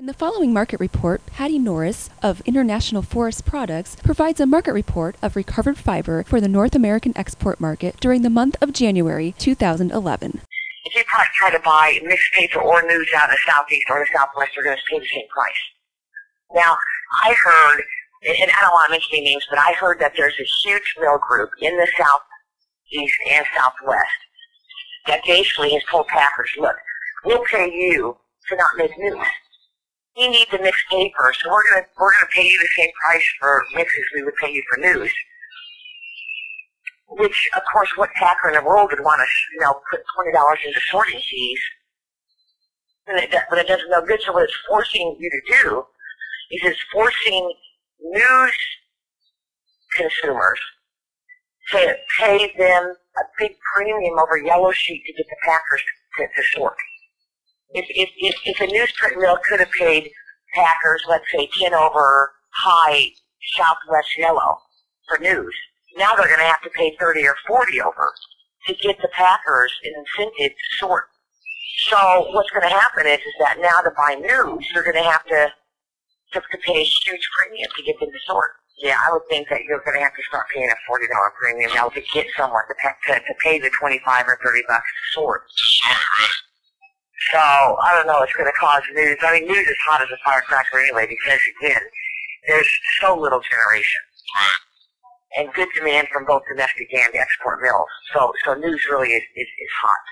In the following market report, Patty Norris of International Forest Products provides a market report of recovered fiber for the North American export market during the month of January 2011. If you try to buy mixed paper or news out of the southeast or the southwest, you're going to pay the same price. Now, I heard, and I don't want to mention any names, but I heard that there's a huge mill group in the southeast and southwest that basically has told packers, look, we'll pay you to not make news we need the mixed paper, so we're gonna we're gonna pay you the same price for mixes we would pay you for news. Which, of course, what packer in the world would want to, you know, put twenty dollars into sorting fees? But it, but it doesn't no good. So what it's forcing you to do is it's forcing news consumers to pay them a big premium over yellow sheet to get the packers to, to sort if, if, if, if a newsprint mill could have paid Packers, let's say, 10 over high Southwest yellow for news, now they're going to have to pay 30 or 40 over to get the Packers an incentive to sort. So what's going to happen is, is that now to buy news, you're going to have to, to, to pay a huge premium to get them to sort. Yeah, I would think that you're going to have to start paying a forty dollar premium now to get someone to pay, to, to pay the twenty five or thirty bucks to sort. So I don't know. It's going to cause news. I mean, news is hot as a firecracker anyway because again, there's so little generation. And good demand from both domestic and export mills. So, so news really is, is, is hot.